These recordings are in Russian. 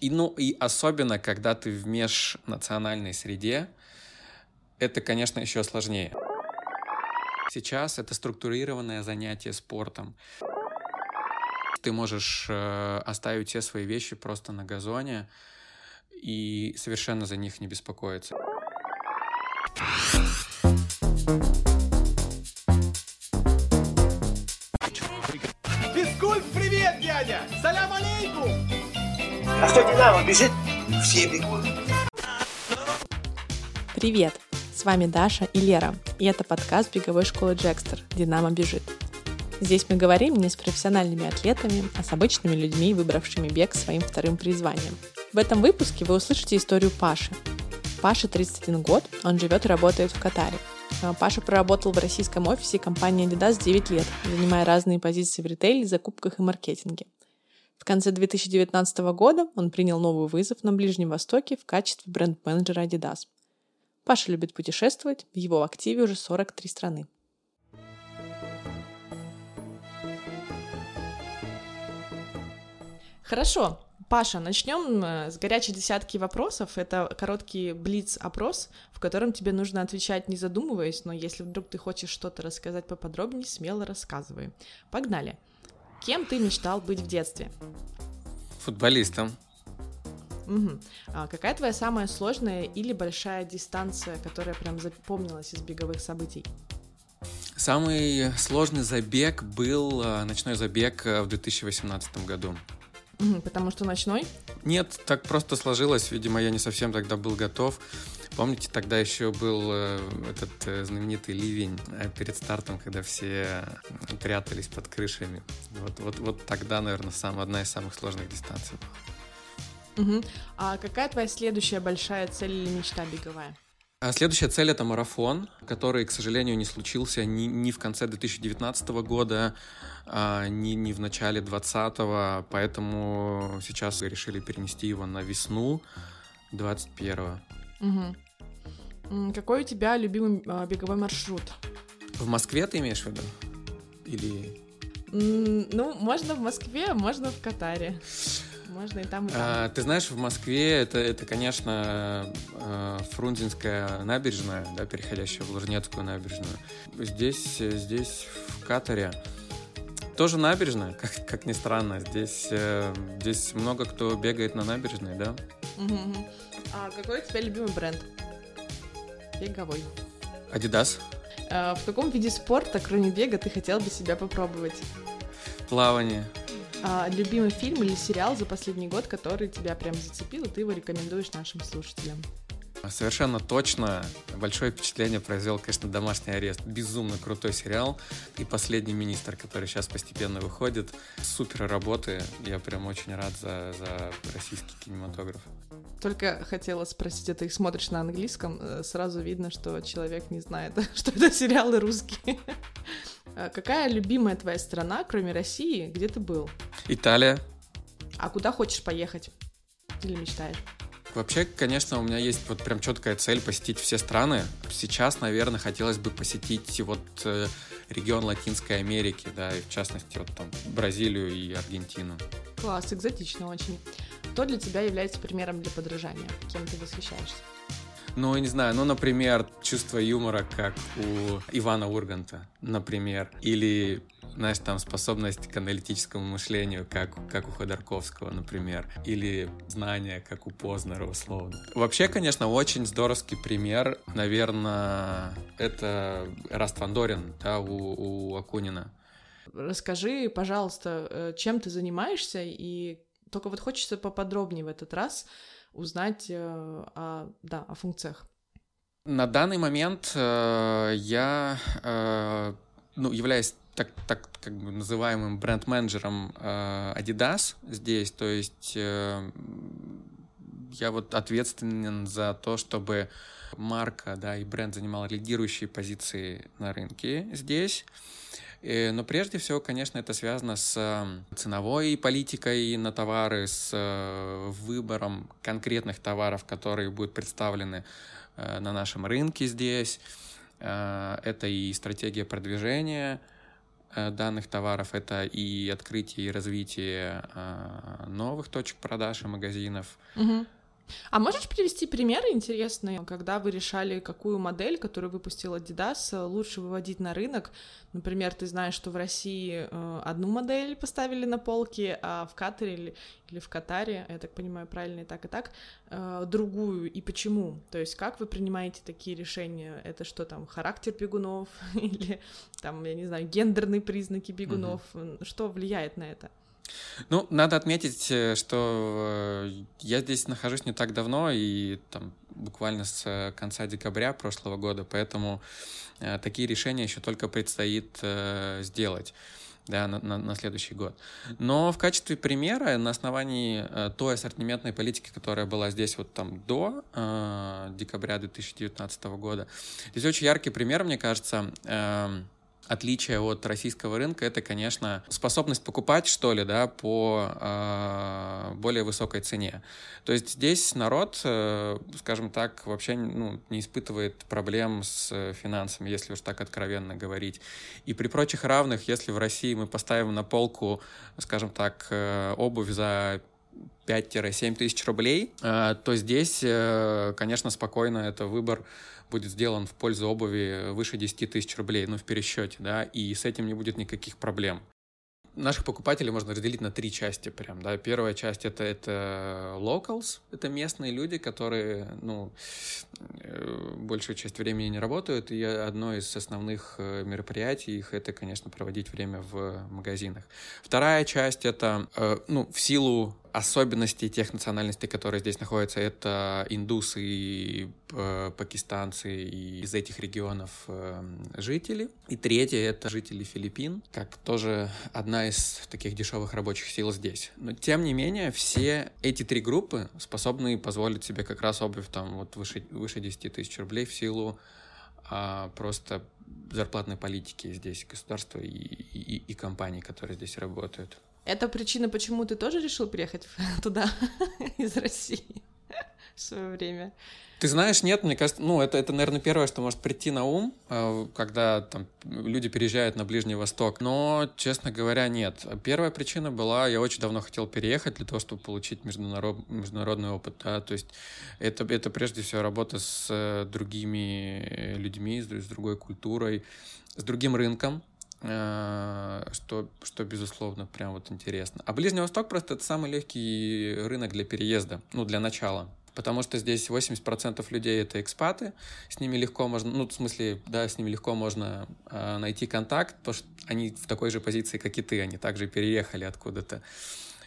И, ну, и особенно, когда ты в межнациональной среде, это, конечно, еще сложнее. Сейчас это структурированное занятие спортом. Ты можешь э, оставить все свои вещи просто на газоне и совершенно за них не беспокоиться. Физкульт, привет, дядя! Салям алейкум! А что Динамо бежит? Все бегут. Привет! С вами Даша и Лера, и это подкаст беговой школы Джекстер «Динамо бежит». Здесь мы говорим не с профессиональными атлетами, а с обычными людьми, выбравшими бег своим вторым призванием. В этом выпуске вы услышите историю Паши. Паше 31 год, он живет и работает в Катаре. А, Паша проработал в российском офисе компании Adidas 9 лет, занимая разные позиции в ритейле, закупках и маркетинге. В конце 2019 года он принял новый вызов на Ближнем Востоке в качестве бренд-менеджера Adidas. Паша любит путешествовать, в его активе уже 43 страны. Хорошо, Паша, начнем э, с горячей десятки вопросов. Это короткий блиц-опрос, в котором тебе нужно отвечать не задумываясь, но если вдруг ты хочешь что-то рассказать поподробнее, смело рассказывай. Погнали. Кем ты мечтал быть в детстве? Футболистом. Угу. А какая твоя самая сложная или большая дистанция, которая прям запомнилась из беговых событий? Самый сложный забег был э, ночной забег э, в 2018 году. Угу, потому что ночной? Нет, так просто сложилось. Видимо, я не совсем тогда был готов. Помните, тогда еще был э, этот э, знаменитый ливень э, перед стартом, когда все прятались под крышами. Вот, вот, вот тогда, наверное, сам, одна из самых сложных дистанций была. Угу. А какая твоя следующая большая цель или мечта беговая? А следующая цель — это марафон, который, к сожалению, не случился ни, ни в конце 2019 года, а, ни, ни в начале 2020, поэтому сейчас решили перенести его на весну 21 угу. Какой у тебя любимый а, беговой маршрут? В Москве ты имеешь в виду? Или... Ну, можно в Москве, можно в Катаре. Можно и там, и там. А, ты знаешь, в Москве это, это конечно, э, Фрунзенская набережная, да, переходящая в Лужнецкую набережную. Здесь, здесь в Катаре тоже набережная, как, как ни странно. Здесь, э, здесь много кто бегает на набережной, да. Угу. А какой у тебя любимый бренд? Беговой. Adidas. А, в каком виде спорта, кроме бега, ты хотел бы себя попробовать? Плавание. А, любимый фильм или сериал за последний год, который тебя прям зацепил, и ты его рекомендуешь нашим слушателям? Совершенно точно. Большое впечатление произвел, конечно, «Домашний арест». Безумно крутой сериал. И «Последний министр», который сейчас постепенно выходит. Супер работы. Я прям очень рад за, за российский кинематограф. Только хотела спросить, это их смотришь на английском, э, сразу видно, что человек не знает, что это сериалы русские. А какая любимая твоя страна, кроме России, где ты был? Италия. А куда хочешь поехать? Или мечтаешь? Вообще, конечно, у меня есть вот прям четкая цель посетить все страны. Сейчас, наверное, хотелось бы посетить вот э, регион Латинской Америки, да, и в частности вот там Бразилию и Аргентину. Класс, экзотично очень. Кто для тебя является примером для подражания? Кем ты восхищаешься? Ну, не знаю, ну, например, чувство юмора, как у Ивана Урганта, например, или знаешь, там способность к аналитическому мышлению, как, как у Ходорковского, например, или знания, как у Познера, условно. Вообще, конечно, очень здоровский пример, наверное, это Раст Фандорин, да, у, у Акунина. Расскажи, пожалуйста, э, чем ты занимаешься, и только вот хочется поподробнее в этот раз узнать э, о, да, о функциях. На данный момент э, я э, ну, являюсь так, так как бы называемым бренд-менеджером э, Adidas здесь, то есть э, я вот ответственен за то, чтобы марка, да, и бренд занимал лидирующие позиции на рынке здесь. Э, но прежде всего, конечно, это связано с э, ценовой политикой на товары, с э, выбором конкретных товаров, которые будут представлены на нашем рынке здесь. Это и стратегия продвижения, э, данных товаров, это и открытие и развитие э, новых точек продаж и магазинов. Угу. А можешь привести примеры интересные, когда вы решали, какую модель, которую выпустил Adidas, лучше выводить на рынок? Например, ты знаешь, что в России э, одну модель поставили на полке, а в Катаре или, или в Катаре, я так понимаю, правильно и так, и так, э, другую, и почему? То есть как вы принимаете такие решения? Это что там, характер бегунов или там, я не знаю, гендерные признаки бегунов? Угу. Что влияет на это? Ну, надо отметить, э, что э, я здесь нахожусь не так давно, и там буквально с э, конца декабря прошлого года, поэтому такие решения еще только предстоит сделать да, на, на, на следующий год. Но в качестве примера, на основании той ассортиментной политики, которая была здесь вот там до э, декабря 2019 года, здесь очень яркий пример, мне кажется, э, отличие от российского рынка это, конечно, способность покупать, что ли, да, по э, более высокой цене. То есть здесь народ, э, скажем так, вообще ну, не испытывает проблем с финансами, если уж так откровенно говорить. И при прочих равных, если в России мы поставим на полку, скажем так, э, обувь за 5-7 тысяч рублей, э, то здесь, э, конечно, спокойно это выбор будет сделан в пользу обуви выше 10 тысяч рублей, ну, в пересчете, да, и с этим не будет никаких проблем. Наших покупателей можно разделить на три части прям, да. Первая часть это, это locals, это местные люди, которые, ну, э, большую часть времени не работают, и одно из основных э, мероприятий их это, конечно, проводить время в магазинах. Вторая часть это, э, ну, в силу особенностей тех национальностей, которые здесь находятся, это индусы и э, пакистанцы и из этих регионов э, жители. И третье — это жители Филиппин, как тоже одна из таких дешевых рабочих сил здесь. Но тем не менее, все эти три группы способны позволить себе как раз обувь там вот выше, выше 10 тысяч рублей в силу а, просто зарплатной политики здесь государства и, и, и компаний, которые здесь работают. Это причина, почему ты тоже решил приехать туда из России в свое время? Ты знаешь, нет, мне кажется, ну, это, это, наверное, первое, что может прийти на ум, э, когда там люди переезжают на Ближний Восток. Но, честно говоря, нет. Первая причина была, я очень давно хотел переехать для того, чтобы получить международ, международный опыт. Да? То есть это, это прежде всего работа с э, другими людьми, с, другой культурой, с другим рынком, что, что безусловно прям вот интересно. А Ближний Восток просто это самый легкий рынок для переезда, ну, для начала. Потому что здесь 80% людей это экспаты, с ними легко можно, ну, в смысле, да, с ними легко можно э, найти контакт, потому что они в такой же позиции, как и ты, они также переехали откуда-то.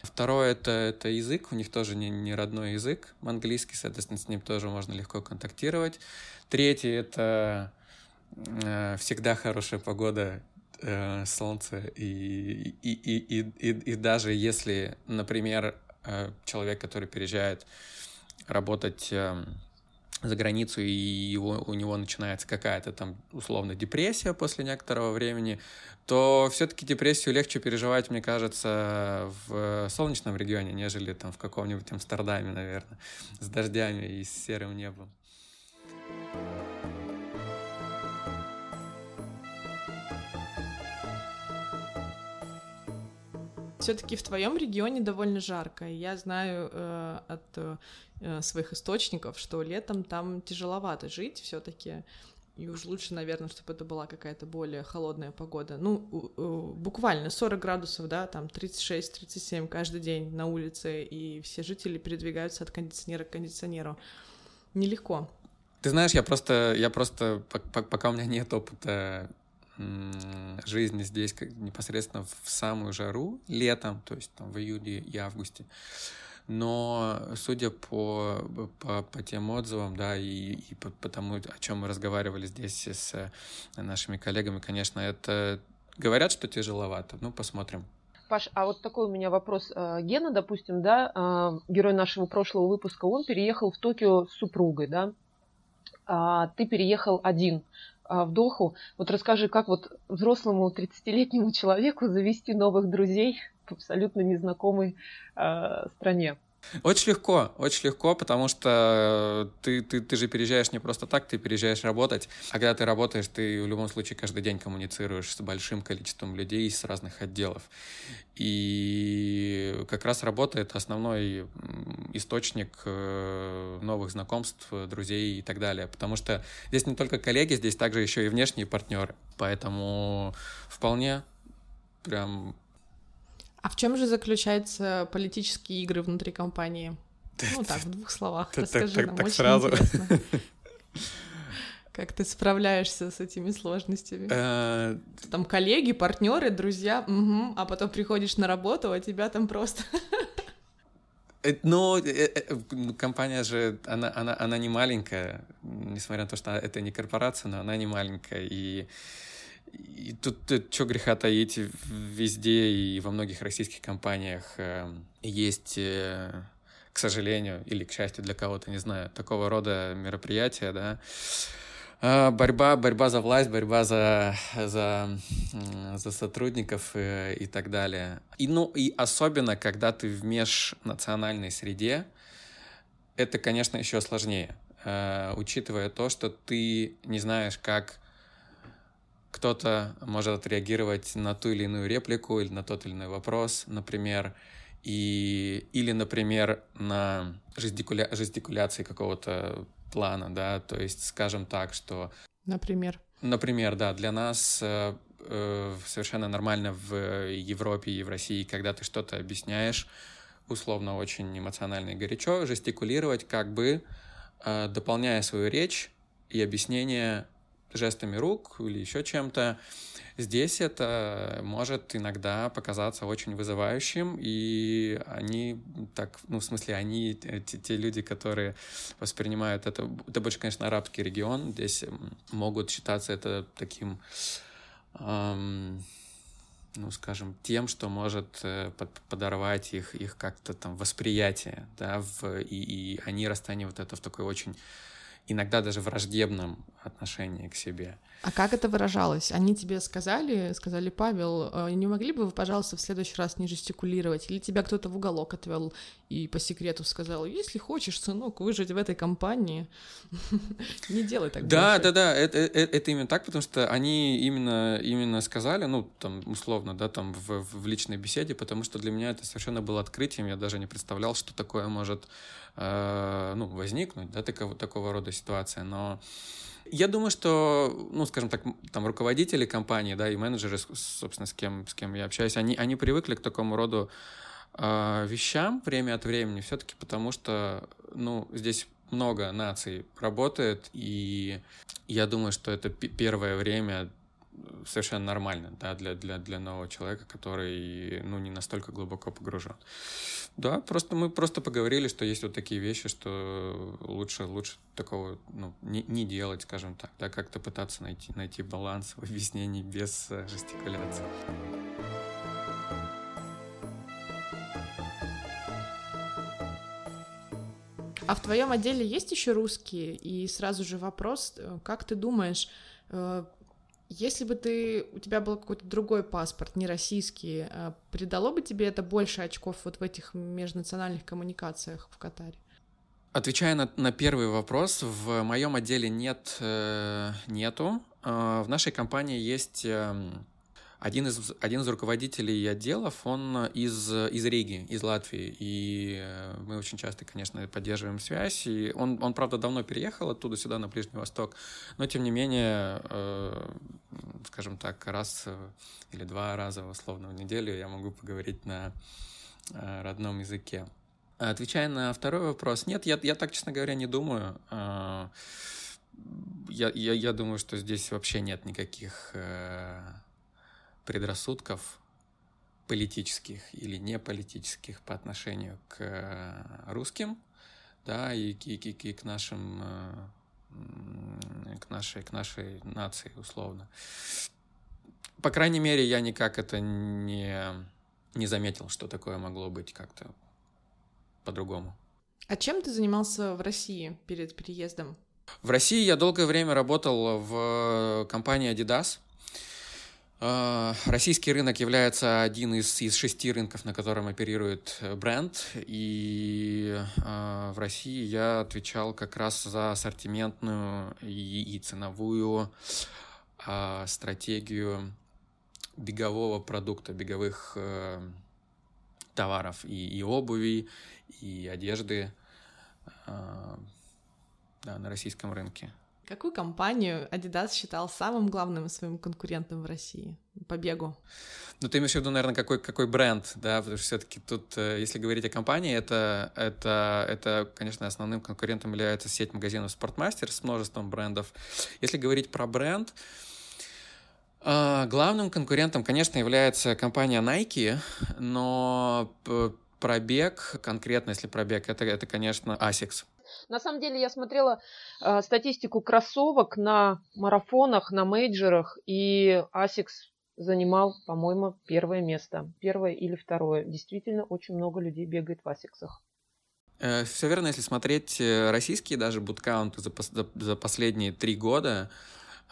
Второе это, это язык, у них тоже не, не родной язык, английский, соответственно, с ним тоже можно легко контактировать. Третье это э, всегда хорошая погода э, солнце, и, и, и, и, и даже если, например, э, человек, который переезжает работать э, за границу, и его, у него начинается какая-то там условно депрессия после некоторого времени, то все-таки депрессию легче переживать, мне кажется, в солнечном регионе, нежели там в каком-нибудь Амстердаме, наверное, с дождями и с серым небом. Все-таки в твоем регионе довольно жарко. Я знаю э, от э, своих источников, что летом там тяжеловато жить все-таки. И уж лучше, наверное, чтобы это была какая-то более холодная погода. Ну, буквально 40 градусов, да, там 36-37 каждый день на улице, и все жители передвигаются от кондиционера к кондиционеру. Нелегко. Ты знаешь, я просто, я просто, пока у меня нет опыта жизни здесь как непосредственно в самую жару летом, то есть там в июле и августе. Но судя по, по, по тем отзывам, да, и, и по, по тому, о чем мы разговаривали здесь с нашими коллегами, конечно, это говорят, что тяжеловато. Ну, посмотрим. Паш, а вот такой у меня вопрос. А, Гена, допустим, да, а, герой нашего прошлого выпуска, он переехал в Токио с супругой, да? А ты переехал один. А, в Доху. Вот расскажи, как вот взрослому 30-летнему человеку завести новых друзей в абсолютно незнакомой э, стране? Очень легко, очень легко, потому что ты, ты, ты же переезжаешь не просто так, ты переезжаешь работать. А когда ты работаешь, ты в любом случае каждый день коммуницируешь с большим количеством людей с разных отделов. И как раз работа — это основной источник э, новых знакомств, друзей и так далее. Потому что здесь не только коллеги, здесь также еще и внешние партнеры. Поэтому вполне прям а в чем же заключаются политические игры внутри компании? Ну так, в двух словах. Расскажи нам, очень интересно. Как ты справляешься с этими сложностями? Э, там коллеги, партнеры, друзья, а потом приходишь на работу, а тебя там просто... Э, ну, э, компания же, она, она, она не маленькая, несмотря на то, что это не корпорация, но она не маленькая, и и тут, тут что греха таить, везде и во многих российских компаниях э, есть, э, к сожалению, или к счастью для кого-то, не знаю, такого рода мероприятия, да, э, борьба, борьба за власть, борьба за, за, за сотрудников э, и так далее. И, ну, и особенно, когда ты в межнациональной среде, это, конечно, еще сложнее, э, учитывая то, что ты не знаешь, как кто-то может отреагировать на ту или иную реплику или на тот или иной вопрос, например, и, или, например, на жестикуля... жестикуляции какого-то плана, да, то есть, скажем так, что... Например? Например, да, для нас э, э, совершенно нормально в Европе и в России, когда ты что-то объясняешь, условно очень эмоционально и горячо, жестикулировать как бы, э, дополняя свою речь и объяснение жестами рук или еще чем-то. Здесь это может иногда показаться очень вызывающим, и они так, ну, в смысле, они, те, те люди, которые воспринимают это, это больше, конечно, арабский регион, здесь могут считаться это таким, эм, ну, скажем, тем, что может э, под, подорвать их, их как-то там восприятие, да, в, и, и они расценивают это в такой очень иногда даже враждебном отношении к себе. А как это выражалось? Они тебе сказали, сказали, Павел, э, не могли бы вы, пожалуйста, в следующий раз не жестикулировать? Или тебя кто-то в уголок отвел и по секрету сказал, если хочешь, сынок, выжить в этой компании, не делай так Да, да, да, это, это, это именно так, потому что они именно, именно сказали, ну, там, условно, да, там, в, в личной беседе, потому что для меня это совершенно было открытием, я даже не представлял, что такое может Э, ну, возникнуть, да, такого, такого рода ситуация, но я думаю, что, ну, скажем так, там руководители компании, да, и менеджеры, собственно, с кем, с кем я общаюсь, они, они привыкли к такому роду э, вещам время от времени, все-таки потому что, ну, здесь много наций работает, и я думаю, что это первое время совершенно нормально, да, для, для, для нового человека, который, ну, не настолько глубоко погружен. Да, просто мы просто поговорили, что есть вот такие вещи, что лучше, лучше такого, ну, не, не делать, скажем так, да, как-то пытаться найти, найти баланс в объяснении без э, жестикуляции. А в твоем отделе есть еще русские? И сразу же вопрос, э, как ты думаешь, э, если бы ты, у тебя был какой-то другой паспорт, не российский, а придало бы тебе это больше очков вот в этих межнациональных коммуникациях в Катаре? Отвечая на, на первый вопрос, в моем отделе нет, э, нету. Э, в нашей компании есть э, один из, один из руководителей отделов, он из, из Риги, из Латвии, и э, мы очень часто, конечно, поддерживаем связь, и он, он правда, давно переехал оттуда сюда, на Ближний Восток, но, тем не менее, э, скажем так, раз или два раза, условно, в неделю я могу поговорить на э, родном языке. Отвечая на второй вопрос, нет, я, я так, честно говоря, не думаю. Э, я, я, я думаю, что здесь вообще нет никаких предрассудков политических или не политических по отношению к э, русским, да, и, и, и, и к нашим э, к нашей, к нашей нации, условно. По крайней мере, я никак это не, не заметил, что такое могло быть как-то по-другому. А чем ты занимался в России перед переездом? В России я долгое время работал в компании Adidas. А, российский рынок является один из, из шести рынков, на котором оперирует э, бренд, и э, в России я отвечал как раз за ассортиментную и, и ценовую э, стратегию бегового продукта, беговых э, товаров и, и обуви, и одежды э, да, на российском рынке. Какую компанию Adidas считал самым главным своим конкурентом в России по бегу? Ну, ты имеешь в виду, наверное, какой, какой бренд, да, потому что все-таки тут, э, если говорить о компании, это, это, это, конечно, основным конкурентом является сеть магазинов Sportmaster с множеством брендов. Если говорить про бренд, э, главным конкурентом, конечно, является компания Nike, но пробег, конкретно если пробег, это, это конечно, ASICS. На самом деле я смотрела э, статистику кроссовок на марафонах, на мейджерах, и Asics занимал, по-моему, первое место. Первое или второе. Действительно, очень много людей бегает в Асиксах. Э, Все верно, если смотреть э, российские даже буткаунты за, за, за последние три года,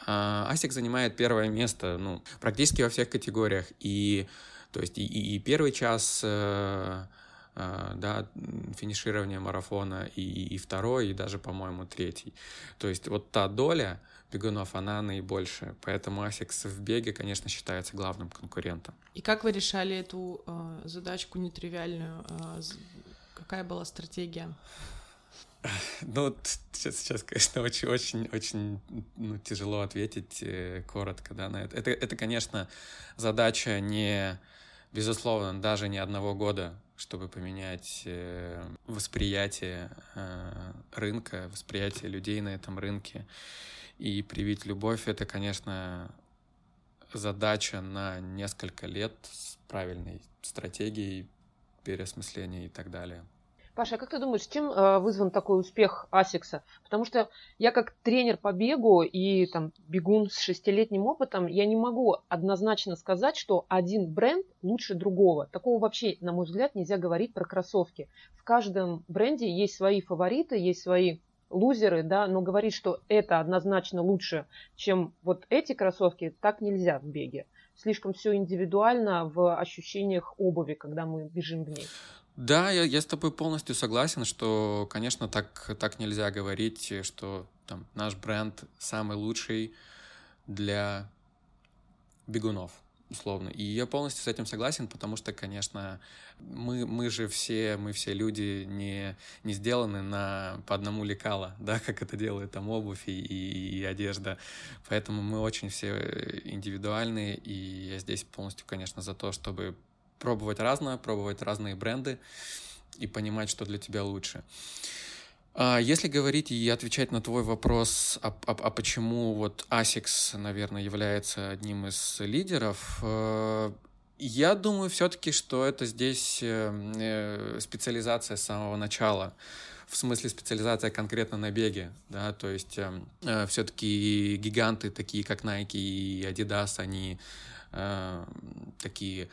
Асик занимает первое место ну, практически во всех категориях. И, то есть и, и первый час а, да, финиширования марафона и, и второй, и даже, по-моему, третий. То есть вот та доля бегунов, она наибольшая. Поэтому ASICS в беге, конечно, считается главным конкурентом. И как вы решали эту э, задачку нетривиальную? Э, какая была стратегия? Ну, сейчас, сейчас конечно, очень-очень ну, тяжело ответить э, коротко да, на это. это. Это, конечно, задача не, безусловно, даже не одного года чтобы поменять э, восприятие э, рынка, восприятие людей на этом рынке и привить любовь, это, конечно, задача на несколько лет с правильной стратегией переосмысления и так далее. Паша, а как ты думаешь, чем э, вызван такой успех Асикса? Потому что я как тренер по бегу и там бегун с шестилетним опытом, я не могу однозначно сказать, что один бренд лучше другого. Такого вообще, на мой взгляд, нельзя говорить про кроссовки. В каждом бренде есть свои фавориты, есть свои лузеры, да, но говорить, что это однозначно лучше, чем вот эти кроссовки, так нельзя в беге. Слишком все индивидуально в ощущениях обуви, когда мы бежим в ней. Да, я, я с тобой полностью согласен, что, конечно, так, так нельзя говорить, что там, наш бренд самый лучший для бегунов, условно. И я полностью с этим согласен, потому что, конечно, мы, мы же все, мы все люди не, не сделаны на, по одному лекала, да, как это делает там обувь и, и, и одежда. Поэтому мы очень все индивидуальные, и я здесь полностью, конечно, за то, чтобы пробовать разное, пробовать разные бренды и понимать, что для тебя лучше. А если говорить и отвечать на твой вопрос, а, а, а почему вот ASICS, наверное, является одним из лидеров, э, я думаю все-таки, что это здесь э, э, специализация с самого начала в смысле специализация конкретно на беге, да, то есть э, все-таки гиганты такие как Nike и Adidas, они э, такие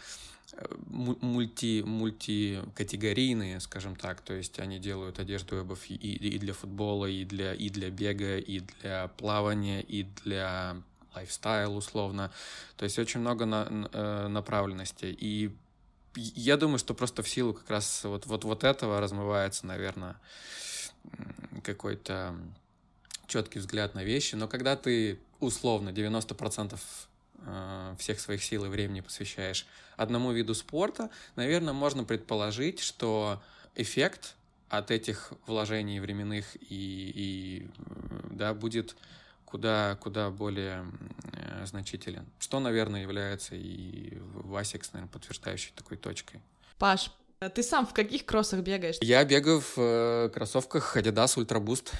мульти, мультикатегорийные, скажем так, то есть они делают одежду и обувь и, и для футбола, и для, и для бега, и для плавания, и для лайфстайл условно, то есть очень много на, э, направленностей, и я думаю, что просто в силу как раз вот, вот, вот этого размывается, наверное, какой-то четкий взгляд на вещи, но когда ты условно 90% Э, всех своих сил и времени посвящаешь одному виду спорта, наверное, можно предположить, что эффект от этих вложений временных и, и да, будет куда, куда более э, значителен. Что, наверное, является и в ASICS, наверное, подтверждающей такой точкой. Паш, ты сам в каких кроссах бегаешь? Я бегаю в э, кроссовках Adidas Ultra Boost.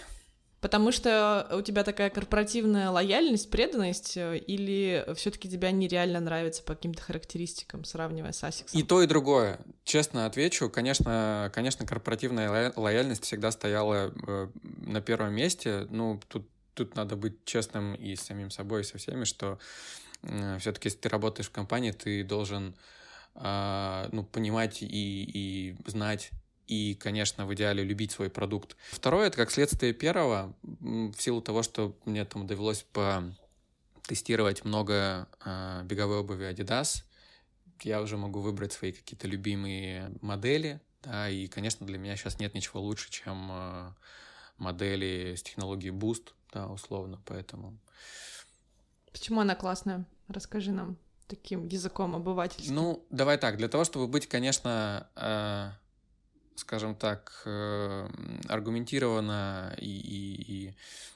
Потому что у тебя такая корпоративная лояльность, преданность, э, или все-таки тебя нереально нравится по каким-то характеристикам, сравнивая с Asics? И то, и другое. Честно отвечу, конечно, конечно, корпоративная лояльность всегда стояла э, на первом месте. Ну, тут, тут надо быть честным и с самим собой, и со всеми, что э, все-таки, если ты работаешь в компании, ты должен э, ну, понимать и, и знать и, конечно, в идеале любить свой продукт. Второе, это как следствие первого, в силу того, что мне там довелось по тестировать много э, беговой обуви Adidas. Я уже могу выбрать свои какие-то любимые модели, да, и, конечно, для меня сейчас нет ничего лучше, чем э, модели с технологией Boost, да, условно, поэтому... Почему она классная? Расскажи нам таким языком обывательским. Ну, давай так, для того, чтобы быть, конечно, э, скажем так, э, аргументированно и, и, и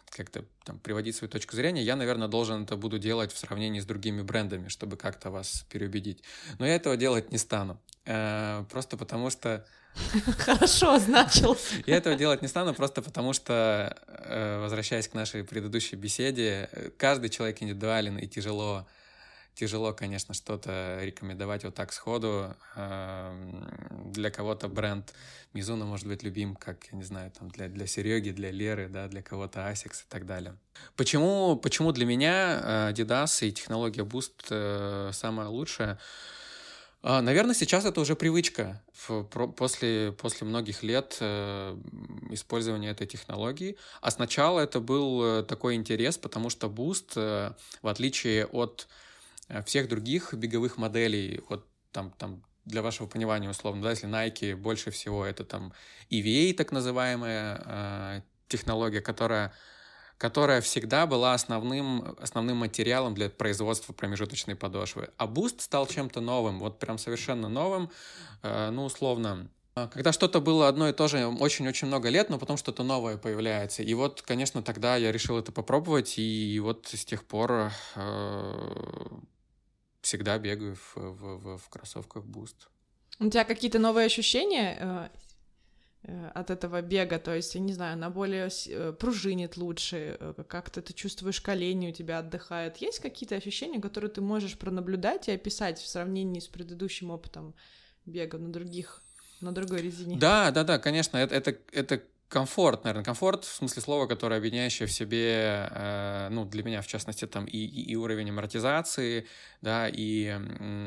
как-то там приводить свою точку зрения, я, наверное, должен это буду делать в сравнении с другими брендами, чтобы как-то вас переубедить. Но я этого делать не стану. Э, просто потому что... Хорошо, значил. Я этого делать не стану, просто потому что, э, возвращаясь к нашей предыдущей беседе, каждый человек индивидуален и тяжело тяжело, конечно, что-то рекомендовать вот так сходу. Эм, для кого-то бренд Мизуна может быть любим, как, я не знаю, там для, для Сереги, для Леры, да, для кого-то Asics и так далее. Почему, почему для меня э, Adidas и технология Boost э, самая лучшая? А, наверное, сейчас это уже привычка. После, после многих лет э, использования этой технологии. А сначала это был такой интерес, потому что Boost, в отличие от всех других беговых моделей, вот там, там для вашего понимания условно, да, если Nike больше всего это там EVA, так называемая э, технология, которая которая всегда была основным, основным материалом для производства промежуточной подошвы. А Boost стал чем-то новым, вот прям совершенно новым, э, ну, условно, э, когда что-то было одно и то же очень-очень много лет, но потом что-то новое появляется. И вот, конечно, тогда я решил это попробовать, и вот с тех пор э, всегда бегаю в, в, в, в кроссовках Boost. У тебя какие-то новые ощущения э, э, от этого бега? То есть, я не знаю, она более э, пружинит лучше, как-то ты чувствуешь колени у тебя отдыхают. Есть какие-то ощущения, которые ты можешь пронаблюдать и описать в сравнении с предыдущим опытом бега на других, на другой резине? Да, да, да, конечно, это, это, это комфорт, наверное, комфорт в смысле слова, которое объединяющее в себе, э, ну, для меня, в частности, там и, и, и уровень амортизации, да, и,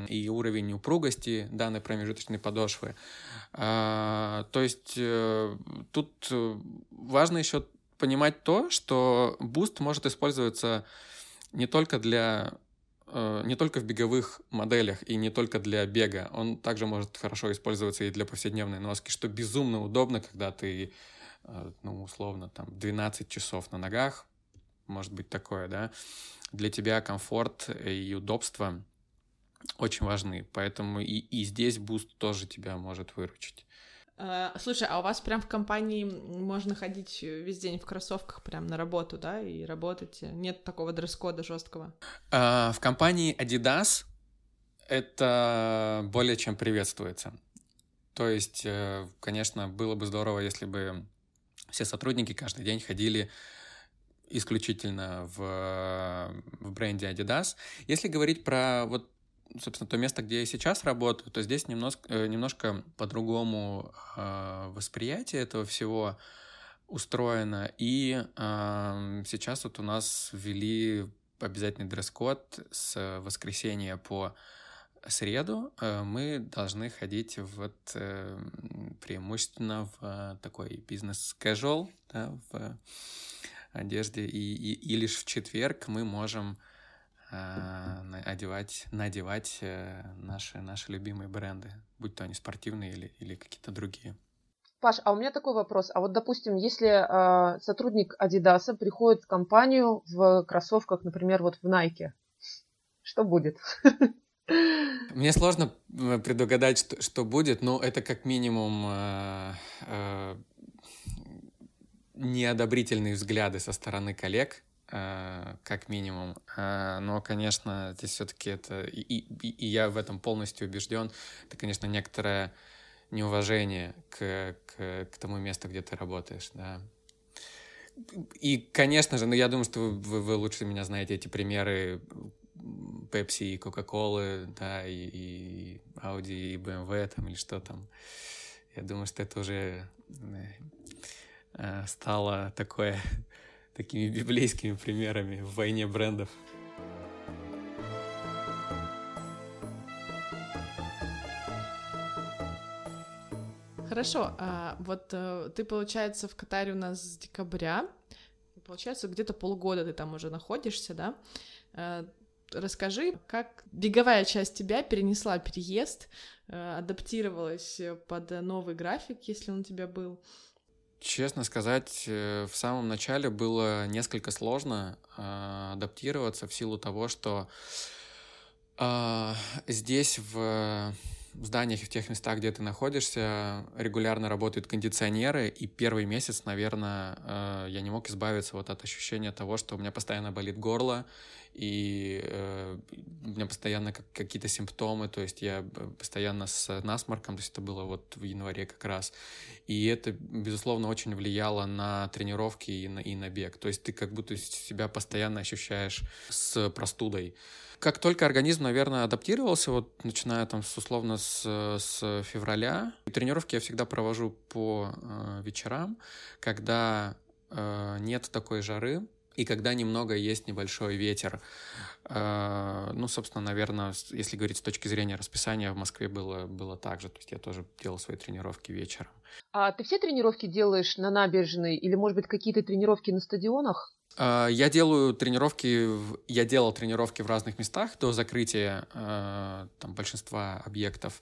и уровень упругости данной промежуточной подошвы. Э, то есть э, тут важно еще понимать то, что Boost может использоваться не только для э, не только в беговых моделях и не только для бега, он также может хорошо использоваться и для повседневной носки, что безумно удобно, когда ты Э, ну, условно, там, 12 часов на ногах, может быть такое, да, для тебя комфорт и удобство очень важны, поэтому и, и здесь Boost тоже тебя может выручить. Э, слушай, а у вас прям в компании можно ходить весь день в кроссовках прям на работу, да, и работать? Нет такого дресс-кода жесткого? А, в компании Adidas это более чем приветствуется. То есть, э, конечно, было бы здорово, если бы все сотрудники каждый день ходили исключительно в, в бренде Adidas. Если говорить про вот собственно, то место, где я сейчас работаю, то здесь немножко, э, немножко по-другому э, восприятие этого всего устроено. И э, сейчас вот у нас ввели обязательный дресс-код с воскресенья по среду э, мы должны ходить вот э, преимущественно в такой бизнес-casual, да, в одежде, и, и, и лишь в четверг мы можем э, одевать, надевать наши, наши любимые бренды, будь то они спортивные или, или какие-то другие. Паш, а у меня такой вопрос. А вот, допустим, если э, сотрудник Адидаса приходит в компанию в кроссовках, например, вот в Nike, что будет? Мне сложно э, предугадать, что, что будет, но это как минимум э, э, неодобрительные взгляды со стороны коллег, э, как минимум. Э, но, конечно, здесь все-таки это, и, и, и я в этом полностью убежден, это, конечно, некоторое неуважение к, к, к тому месту, где ты работаешь, да. И, конечно же, ну, я думаю, что вы, вы лучше меня знаете эти примеры Pepsi и Coca-Cola, да, и, и Audi, и BMW там, или что там. Я думаю, что это уже э, стало такое, такими библейскими примерами в войне брендов. Хорошо, а вот э, ты, получается, в Катаре у нас с декабря, получается, где-то полгода ты там уже находишься, да? Расскажи, как беговая часть тебя перенесла переезд, адаптировалась под новый график, если он у тебя был, Честно сказать, э, в самом начале было несколько сложно э, адаптироваться в силу того, что э, здесь в зданиях и в тех местах, где ты находишься, регулярно работают кондиционеры, и первый месяц, наверное, э, я не мог избавиться вот от ощущения того, что у меня постоянно болит горло, и э, у меня постоянно какие-то симптомы, то есть я постоянно с насморком, то есть это было вот в январе как раз, и это, безусловно, очень влияло на тренировки и на, и на бег, то есть ты как будто себя постоянно ощущаешь с простудой. Как только организм, наверное, адаптировался, вот начиная там с, условно с, с февраля, тренировки я всегда провожу по э, вечерам, когда э, нет такой жары, и когда немного есть небольшой ветер. Э, ну, собственно, наверное, если говорить с точки зрения расписания, в Москве было, было так же. То есть я тоже делал свои тренировки вечером. А ты все тренировки делаешь на набережной или, может быть, какие-то тренировки на стадионах? А, я делаю тренировки, я делал тренировки в разных местах до закрытия а, там, большинства объектов.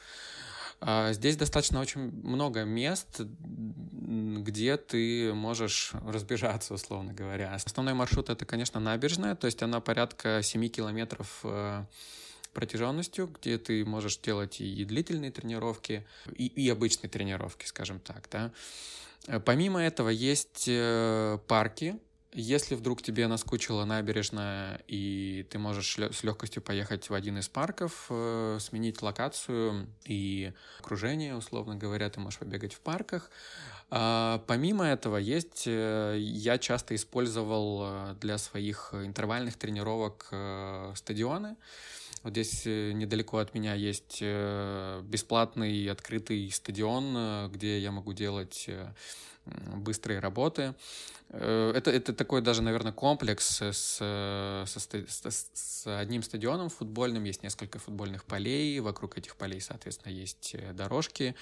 А, здесь достаточно очень много мест, где ты можешь разбежаться, условно говоря. Основной маршрут это, конечно, набережная, то есть она порядка 7 километров протяженностью, где ты можешь делать и длительные тренировки, и, и обычные тренировки, скажем так. Да. Помимо этого есть э, парки, если вдруг тебе наскучила набережная, и ты можешь с легкостью поехать в один из парков, э, сменить локацию и окружение, условно говоря, ты можешь побегать в парках. А, помимо этого, есть, э, я часто использовал э, для своих интервальных тренировок стадионы. Вот здесь недалеко от меня есть бесплатный открытый стадион, где я могу делать быстрые работы. Э, это, это такой даже, наверное, комплекс с, со, с, с одним стадионом футбольным. Есть несколько футбольных полей. Вокруг этих полей, соответственно, есть э, дорожки.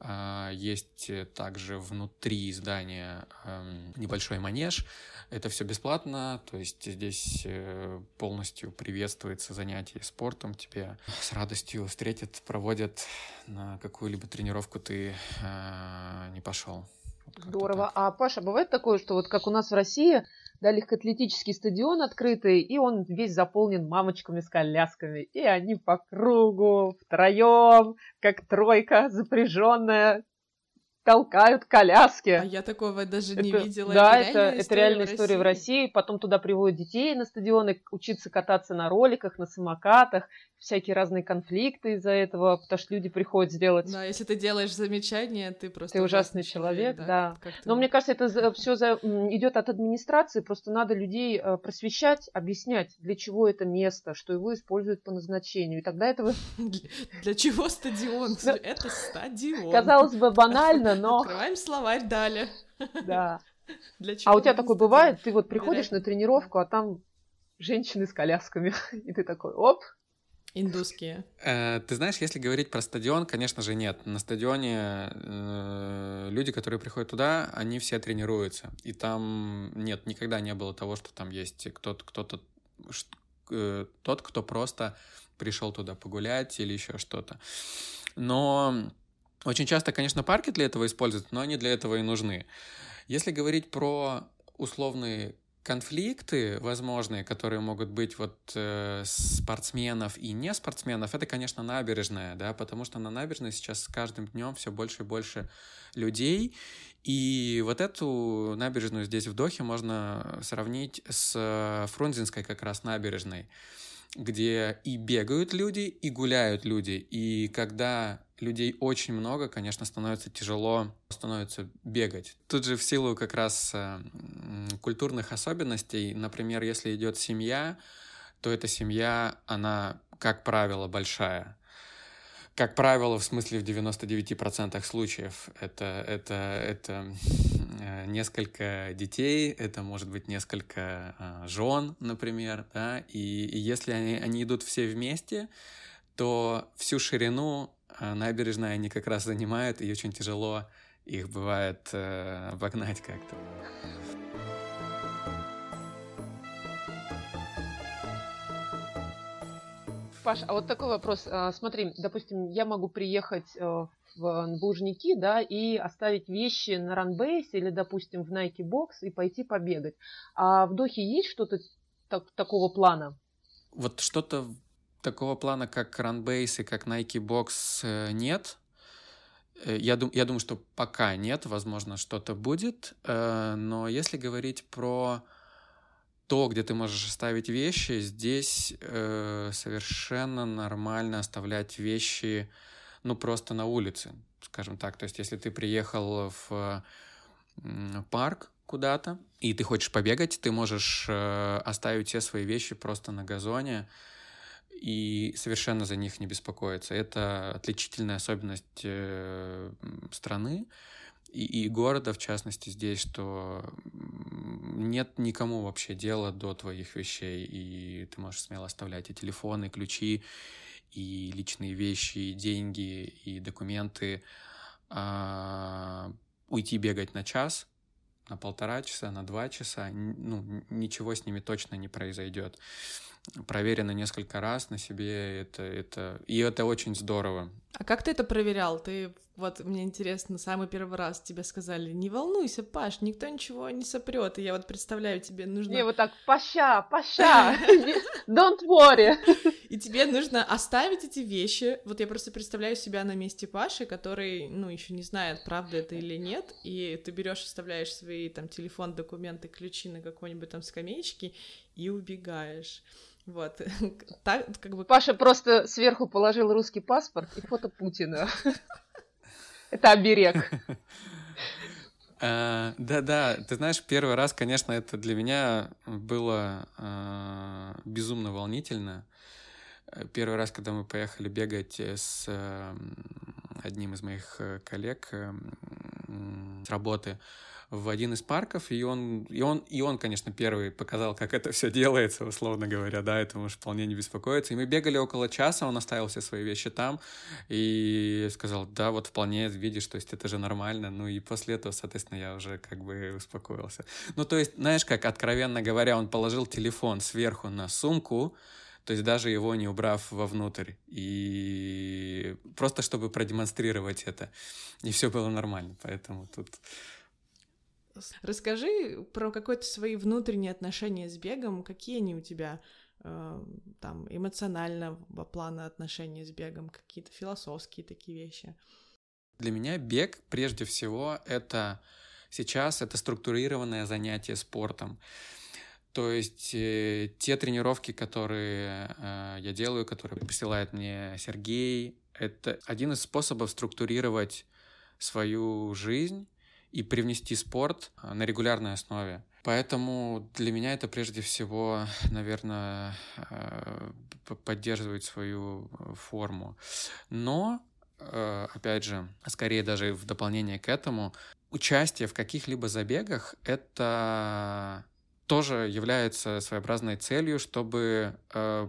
А, есть также внутри здания эм, небольшой манеж. Это все бесплатно. То есть здесь э, полностью приветствуется занятие спортом. Тебе с радостью встретят, проводят на какую-либо тренировку ты не пошел. Здорово. А, Паша, бывает такое, что вот как у нас в России, да, легкоатлетический стадион открытый, и он весь заполнен мамочками с колясками, и они по кругу, втроем, как тройка запряженная, толкают коляски. А я такого даже не это, видела. Да, это, это, это реальная история в России. Потом туда приводят детей на стадионы, учиться кататься на роликах, на самокатах всякие разные конфликты из-за этого, потому что люди приходят сделать... Да, если ты делаешь замечание, ты просто... Ты ужасный человек, человек да. да. Но мне кажется, это все за... идет от администрации, просто надо людей э, просвещать, объяснять, для чего это место, что его используют по назначению, и тогда этого... Для чего стадион? Это стадион. Казалось бы, банально, но... Открываем словарь далее. Да. А у тебя такое бывает? Ты вот приходишь на тренировку, а там женщины с колясками, и ты такой, оп, Индусские. Э, ты знаешь, если говорить про стадион, конечно же, нет. На стадионе э, люди, которые приходят туда, они все тренируются. И там нет, никогда не было того, что там есть кто-то, кто-то, э, тот, кто просто пришел туда погулять или еще что-то. Но очень часто, конечно, парки для этого используют, но они для этого и нужны. Если говорить про условные конфликты возможные, которые могут быть вот э, спортсменов и не спортсменов, это, конечно, набережная, да, потому что на набережной сейчас с каждым днем все больше и больше людей, и вот эту набережную здесь в Дохе можно сравнить с Фрунзенской как раз набережной, где и бегают люди, и гуляют люди, и когда людей очень много, конечно, становится тяжело становится бегать. Тут же в силу как раз э, культурных особенностей, например, если идет семья, то эта семья, она, как правило, большая. Как правило, в смысле в 99% случаев это, это, это э, несколько детей, это может быть несколько э, жен, например, да, и, и если они, они идут все вместе, то всю ширину а набережная они как раз занимают, и очень тяжело их бывает э, обогнать как-то. Паш, а вот такой вопрос. А, смотри, допустим, я могу приехать э, в Лужники, да, и оставить вещи на ранбейсе или, допустим, в Nike Box и пойти побегать. А в Дохе есть что-то так, такого плана? Вот что-то такого плана, как ранбейс и как Nike Box э, нет. Э, я, дум, я думаю, что пока нет, возможно, что-то будет. Но если говорить про то, где ты можешь оставить вещи, здесь э, совершенно нормально оставлять вещи, ну, просто на улице, скажем так. То есть, если ты приехал в э, парк куда-то, и ты хочешь побегать, ты можешь э, оставить все свои вещи просто на газоне и совершенно за них не беспокоиться. Это отличительная особенность э, страны и, города, в частности, здесь, что нет никому вообще дела до твоих вещей, и ты можешь смело оставлять и телефоны, и ключи, и личные вещи, и деньги, и документы, а, уйти бегать на час, на полтора часа, на два часа, ну, ничего с ними точно не произойдет. Проверено несколько раз на себе, это, это, и это очень здорово. А как ты это проверял? Ты вот мне интересно, самый первый раз тебе сказали, не волнуйся, Паш, никто ничего не сопрет. И я вот представляю, тебе нужно... Не, вот так, Паша, Паша, don't worry. И тебе нужно оставить эти вещи. Вот я просто представляю себя на месте Паши, который, ну, еще не знает, правда это или нет, и ты берешь, оставляешь свои там телефон, документы, ключи на какой-нибудь там скамеечке и убегаешь. Вот. Так, как бы... Паша просто сверху положил русский паспорт и фото Путина. Это оберег. А, да-да, ты знаешь, первый раз, конечно, это для меня было а, безумно волнительно. Первый раз, когда мы поехали бегать с одним из моих э, коллег с работы, в один из парков, и он, и он, и он, конечно, первый показал, как это все делается, условно говоря, да, это можешь вполне не беспокоиться. И мы бегали около часа, он оставил все свои вещи там, и сказал, да, вот вполне видишь, то есть это же нормально. Ну и после этого, соответственно, я уже как бы успокоился. Ну, то есть, знаешь, как, откровенно говоря, он положил телефон сверху на сумку, то есть даже его не убрав вовнутрь. И просто чтобы продемонстрировать это. И все было нормально. Поэтому тут Расскажи про какое-то свои внутренние отношения с бегом, какие они у тебя э, там эмоционального плана отношения с бегом, какие-то философские такие вещи. Для меня бег прежде всего это сейчас это структурированное занятие спортом. То есть э, те тренировки, которые э, я делаю, которые присылает мне Сергей, это один из способов структурировать свою жизнь и привнести спорт а, на регулярной основе. Поэтому для меня это прежде всего, наверное, а, поддерживать свою э, форму. Но, э, опять же, скорее даже в дополнение к этому, участие в каких-либо забегах — это тоже является своеобразной целью, чтобы э,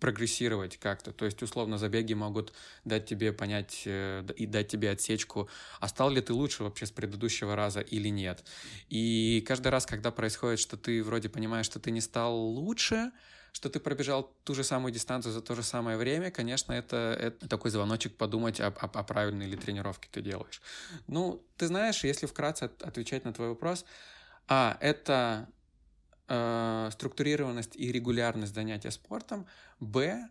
прогрессировать как-то. То есть, условно, забеги могут дать тебе понять э, и дать тебе отсечку, а стал ли ты лучше вообще с предыдущего раза или нет. И каждый раз, когда происходит, что ты вроде понимаешь, что ты не стал лучше, что ты пробежал ту же самую дистанцию за то же самое время, конечно, это, это такой звоночек подумать, о, о, о правильной ли тренировке ты делаешь. Ну, ты знаешь, если вкратце отвечать на твой вопрос, а, это э, структурированность и регулярность занятия спортом, б,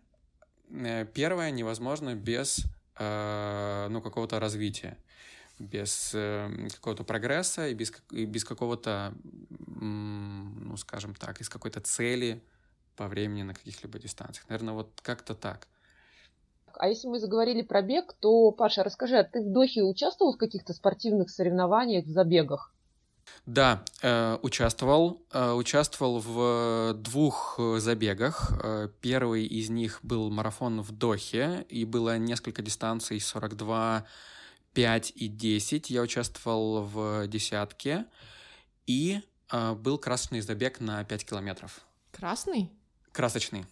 э, первое невозможно без э, ну, какого-то развития, без э, какого-то прогресса и без, и без какого-то, ну, скажем так, из какой-то цели по времени на каких-либо дистанциях. Наверное, вот как-то так. А если мы заговорили про бег, то, Паша, расскажи, а ты в Дохе участвовал в каких-то спортивных соревнованиях, в забегах? Да, э, участвовал. Э, участвовал в двух забегах. Э, первый из них был марафон в Дохе, и было несколько дистанций 42, 5 и 10. Я участвовал в десятке, и э, был красочный забег на 5 километров. Красный? Красочный.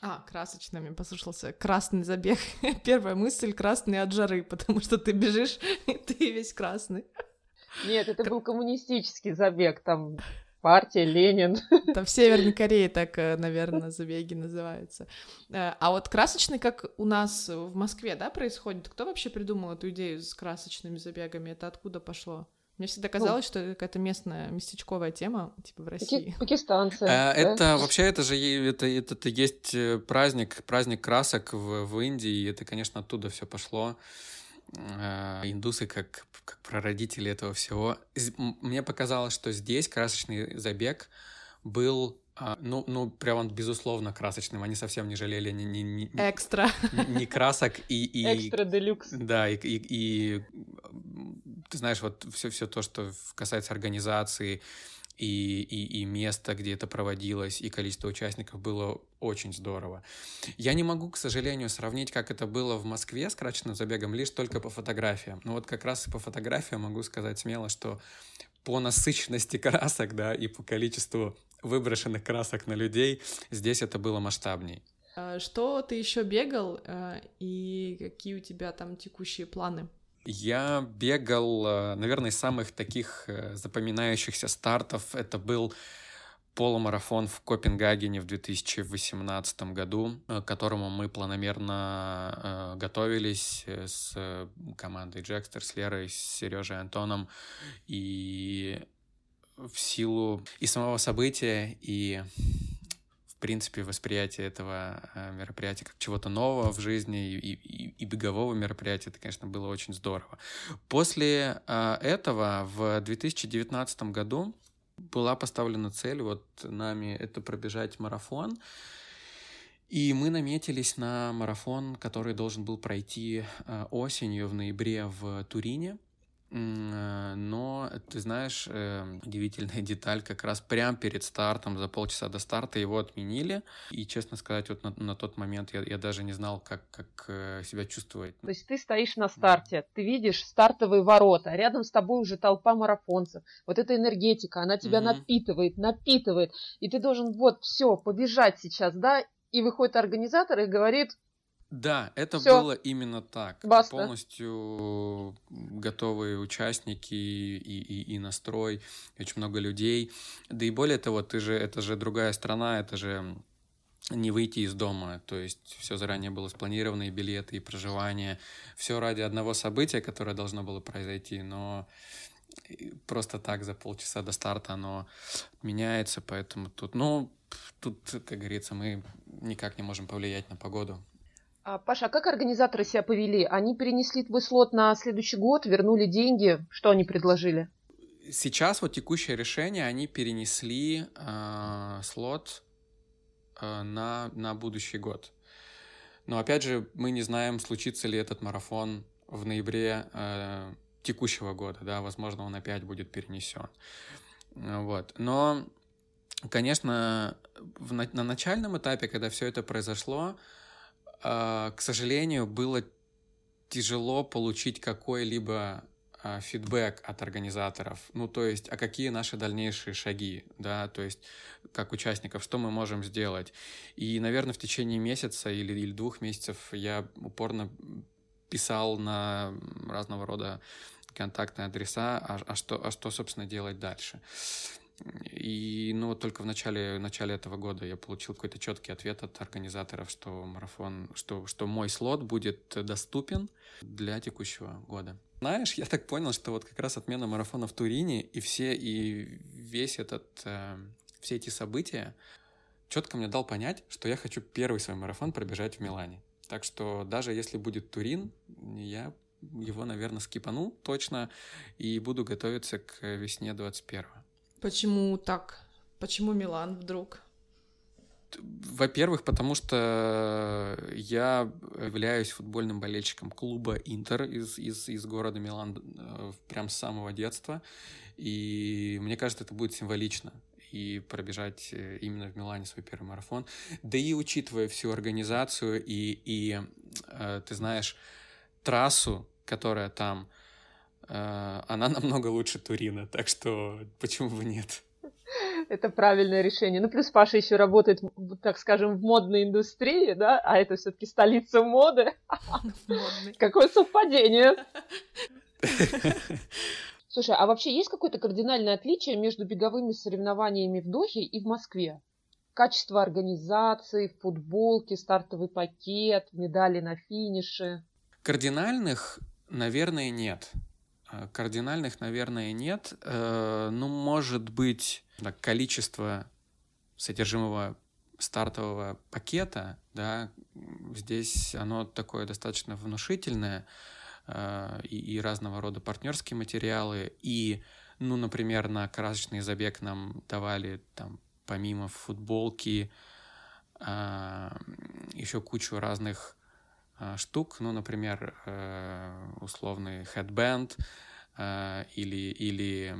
А, красочными послушался. Красный забег. Первая мысль — красный от жары, потому что ты бежишь, и ты весь красный. Нет, это был коммунистический забег, там партия, Ленин. Там в Северной Корее так, э, наверное, забеги называются. Э, а вот красочный, как у нас в Москве, да, происходит? Кто вообще придумал эту идею с красочными забегами? Это откуда пошло? Мне всегда ну, казалось, ну, что это какая-то местная местечковая тема, типа в России. Пакистанцы. А, да? Это вообще это же это, это, это есть праздник, праздник красок в, в Индии, и это, конечно, оттуда все пошло. А, индусы как, как прародители этого всего. Мне показалось, что здесь красочный забег был а, ну, ну, прям он безусловно красочным. Они совсем не жалели ни, ни, ни, Экстра. Ни, ни красок и... и Экстра делюкс. Да, и, и, и ты знаешь, вот все, все то, что касается организации и, и, и места, где это проводилось, и количество участников было очень здорово. Я не могу, к сожалению, сравнить, как это было в Москве с крачным забегом, лишь только по фотографиям. Но вот как раз и по фотографиям могу сказать смело, что по насыщенности красок, да, и по количеству выброшенных красок на людей, здесь это было масштабней. А что ты еще бегал а, и какие у тебя там текущие планы? Я бегал, э, наверное, из самых таких э, запоминающихся стартов. Это был полумарафон в Копенгагене в 2018 году, э, к которому мы планомерно готовились с командой Джекстер, с Лерой, с Сережей Антоном. И в силу и самого события, и принципе, восприятие этого э, мероприятия как чего-то нового в жизни и, и, и бегового мероприятия, это, конечно, было очень здорово. После э, этого в 2019 году была поставлена цель вот нами это пробежать марафон. И мы наметились на марафон, который должен был пройти э, осенью в ноябре в Турине. Э, но, ты знаешь, эм, удивительная деталь, как раз прямо перед стартом, за полчаса до старта его отменили. И, честно сказать, вот на, на тот момент я, я даже не знал, как, как э, себя чувствовать. То есть ты стоишь на старте, ты видишь стартовые ворота, а рядом с тобой уже толпа марафонцев. Вот эта энергетика, она тебя mm-hmm. напитывает, напитывает. И ты должен вот все, побежать сейчас, да? И выходит организатор и говорит, да, это Всё. было именно так. Баста. Полностью готовые участники и, и, и настрой, очень много людей. Да и более того, ты же, это же другая страна, это же не выйти из дома, то есть все заранее было спланировано, и билеты, и проживание, все ради одного события, которое должно было произойти, но просто так за полчаса до старта оно меняется, поэтому тут, ну, тут, как говорится, мы никак не можем повлиять на погоду. А, Паша, а как организаторы себя повели? Они перенесли твой слот на следующий год, вернули деньги. Что они предложили? Сейчас вот текущее решение, они перенесли э, слот э, на, на будущий год. Но опять же, мы не знаем, случится ли этот марафон в ноябре э, текущего года, да, возможно, он опять будет перенесен. Вот. Но, конечно, в, на, на начальном этапе, когда все это произошло, а, к сожалению, было тяжело получить какой-либо а, фидбэк от организаторов. Ну, то есть, а какие наши дальнейшие шаги, да, то есть, как участников, что мы можем сделать. И, наверное, в течение месяца или, или двух месяцев я упорно писал на разного рода контактные адреса, а, а, что, а что, собственно, делать дальше. И ну только в начале, в начале этого года я получил какой-то четкий ответ от организаторов, что марафон, что, что мой слот будет доступен для текущего года. Знаешь, я так понял, что вот как раз отмена марафона в Турине и все, и весь этот, э, все эти события четко мне дал понять, что я хочу первый свой марафон пробежать в Милане. Так что даже если будет Турин, я его, наверное, скипану точно и буду готовиться к весне 21 -го. Почему так? Почему Милан вдруг? Во-первых, потому что я являюсь футбольным болельщиком клуба Интер из, из, из города Милан э, прям с самого детства. И мне кажется, это будет символично и пробежать э, именно в Милане свой первый марафон. Да и учитывая всю организацию и, и э, ты знаешь, трассу, которая там, она намного лучше Турина, так что почему бы нет? Это правильное решение. Ну, плюс Паша еще работает, так скажем, в модной индустрии, да, а это все-таки столица моды. Какое совпадение. Слушай, а вообще есть какое-то кардинальное отличие между беговыми соревнованиями в Дохе и в Москве? Качество организации, футболки, стартовый пакет, медали на финише? Кардинальных, наверное, нет. Э, кардинальных, наверное, нет. Э, ну, может быть, количество содержимого стартового пакета, да, здесь оно такое достаточно внушительное, э, и, и разного рода партнерские материалы, и, ну, например, на красочный забег нам давали там помимо футболки еще кучу разных штук, ну, например, э, условный headband э, или, или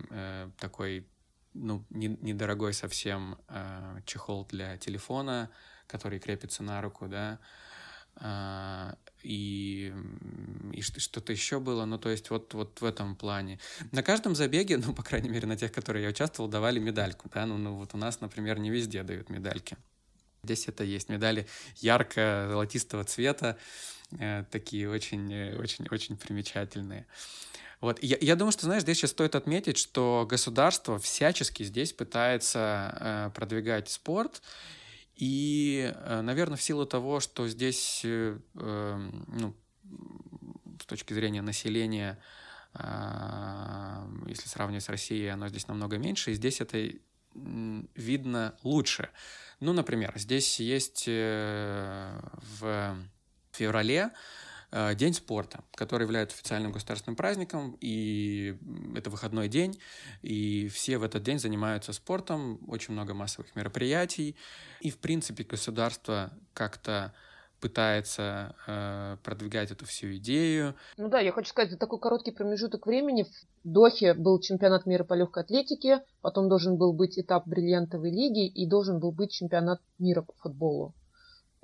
такой ну, недорогой совсем чехол для телефона, который крепится на руку, да, и, и что-то еще было, ну, то есть вот, вот в этом плане. На каждом забеге, ну, по крайней мере, на тех, которые я участвовал, давали медальку, да, ну, ну вот у нас, например, не везде дают медальки. Здесь это есть медали ярко-золотистого цвета, э, такие очень, э, примечательные. Вот. Я, я думаю, что, знаешь, здесь сейчас стоит отметить, что государство всячески здесь пытается э, продвигать спорт, и, наверное, в силу того, что здесь, э, э, ну, с точки зрения населения, если сравнивать с Россией, оно здесь намного меньше, и здесь это видно лучше. Ну, например, здесь есть э, в феврале э, День спорта, который является официальным государственным праздником, и это выходной день, и все в этот день занимаются спортом, очень много массовых мероприятий, и, в принципе, государство как-то пытается э, продвигать эту всю идею. Ну да, я хочу сказать, за такой короткий промежуток времени в Дохе был чемпионат мира по легкой атлетике, потом должен был быть этап бриллиантовой лиги и должен был быть чемпионат мира по футболу.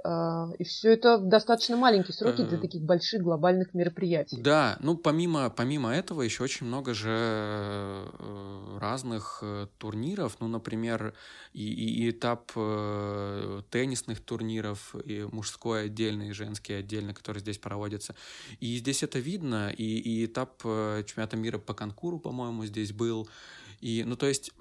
А, и все это в достаточно маленькие сроки для э, таких больших глобальных мероприятий. Да, ну помимо, помимо этого еще очень много же э, разных э, турниров. Ну, например, и, и этап теннисных турниров, и мужской отдельно, и женский отдельно, который здесь проводится. И здесь это видно. И, и этап чемпионата мира по конкуру, по-моему, здесь был. И, ну, то есть,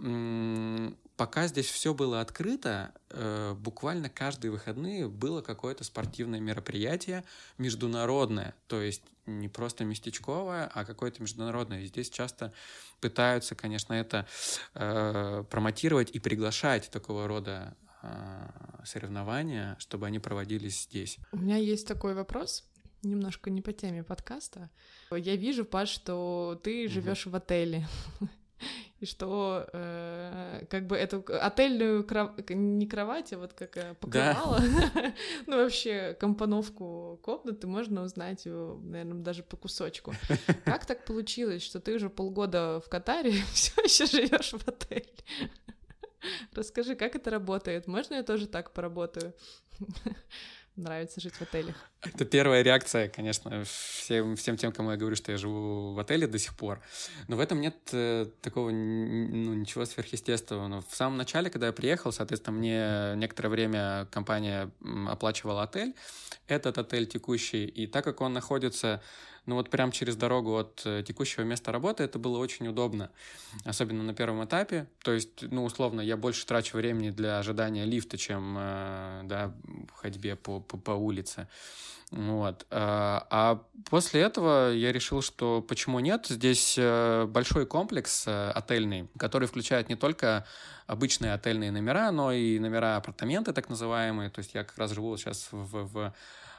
пока здесь все было открыто, э, буквально каждые выходные было какое-то спортивное мероприятие международное, то есть не просто местечковое, а какое-то международное. И здесь часто пытаются, конечно, это э, промотировать и приглашать такого рода э, соревнования, чтобы они проводились здесь. У меня есть такой вопрос немножко не по теме подкаста. Я вижу, Паш, что ты живешь угу. в отеле. и что э, как бы эту отельную кров... не кровать, а вот как э, покрывало, да. ну вообще компоновку комнаты можно узнать, наверное, даже по кусочку. Как так получилось, что ты уже полгода в Катаре все еще живешь в отеле? Расскажи, как это работает? Можно я тоже так поработаю? Нравится жить в отелях? Это первая реакция, конечно, всем, всем тем, кому я говорю, что я живу в отеле до сих пор. Но в этом нет э, такого, ну, ничего сверхъестественного. Но в самом начале, когда я приехал, соответственно, мне некоторое время компания оплачивала отель, этот отель текущий, и так как он находится ну вот прям через дорогу от э, текущего места работы это было очень удобно, особенно на первом этапе. То есть, ну, условно, я больше трачу времени для ожидания лифта, чем, э, да, ходьбе по, по, по улице. Вот. А, а после этого я решил, что почему нет? Здесь э, большой комплекс отельный, который включает не только обычные отельные номера, но и номера апартаменты, так называемые. То есть я как раз живу сейчас в, в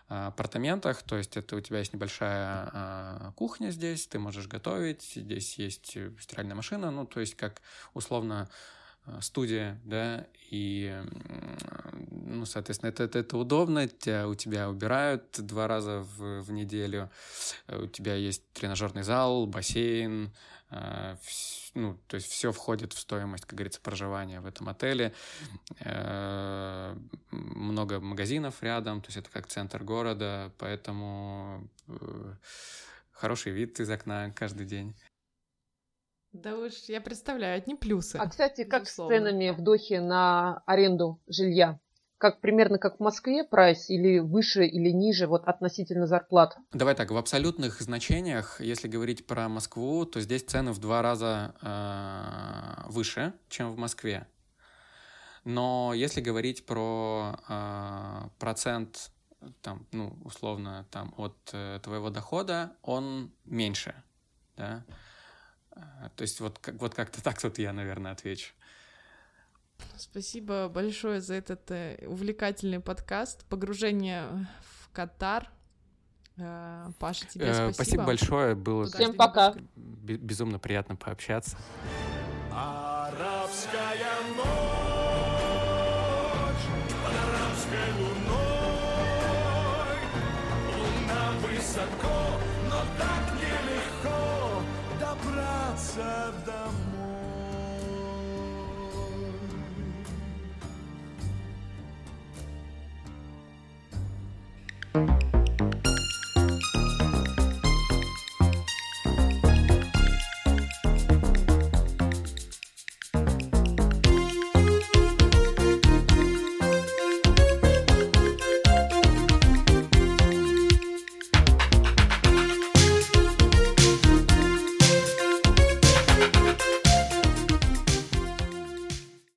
апартаментах, то есть это у тебя есть небольшая а, кухня здесь, ты можешь готовить, здесь есть стиральная машина, ну, то есть как условно а, студия, да, и, ну, соответственно, это, это, это удобно, тебя, у тебя убирают два раза в, в неделю, у тебя есть тренажерный зал, бассейн, а, ну, то есть все входит в стоимость, как говорится, проживания в этом отеле. Э, много магазинов рядом, то есть это как центр города, поэтому э, хороший вид из окна каждый день. Да уж, я представляю, одни плюсы. А, кстати, как безусловно. с ценами в Дохе на аренду жилья? Как примерно как в Москве прайс или выше или ниже вот относительно зарплат? Давай так, в абсолютных значениях, если говорить про Москву, то здесь цены в два раза э, выше, чем в Москве. Но если говорить про э, процент, там, ну, условно, там, от э, твоего дохода, он меньше, да. Э, то есть вот, вот как-то так тут я, наверное, отвечу. Спасибо большое за этот э, увлекательный подкаст. Погружение в Катар. Э, Паша, тебе э, спасибо. Спасибо большое. Было Всем пока. Безумно приятно пообщаться. Арабская ночь под арабской луной. Луна высоко, но так нелегко добраться до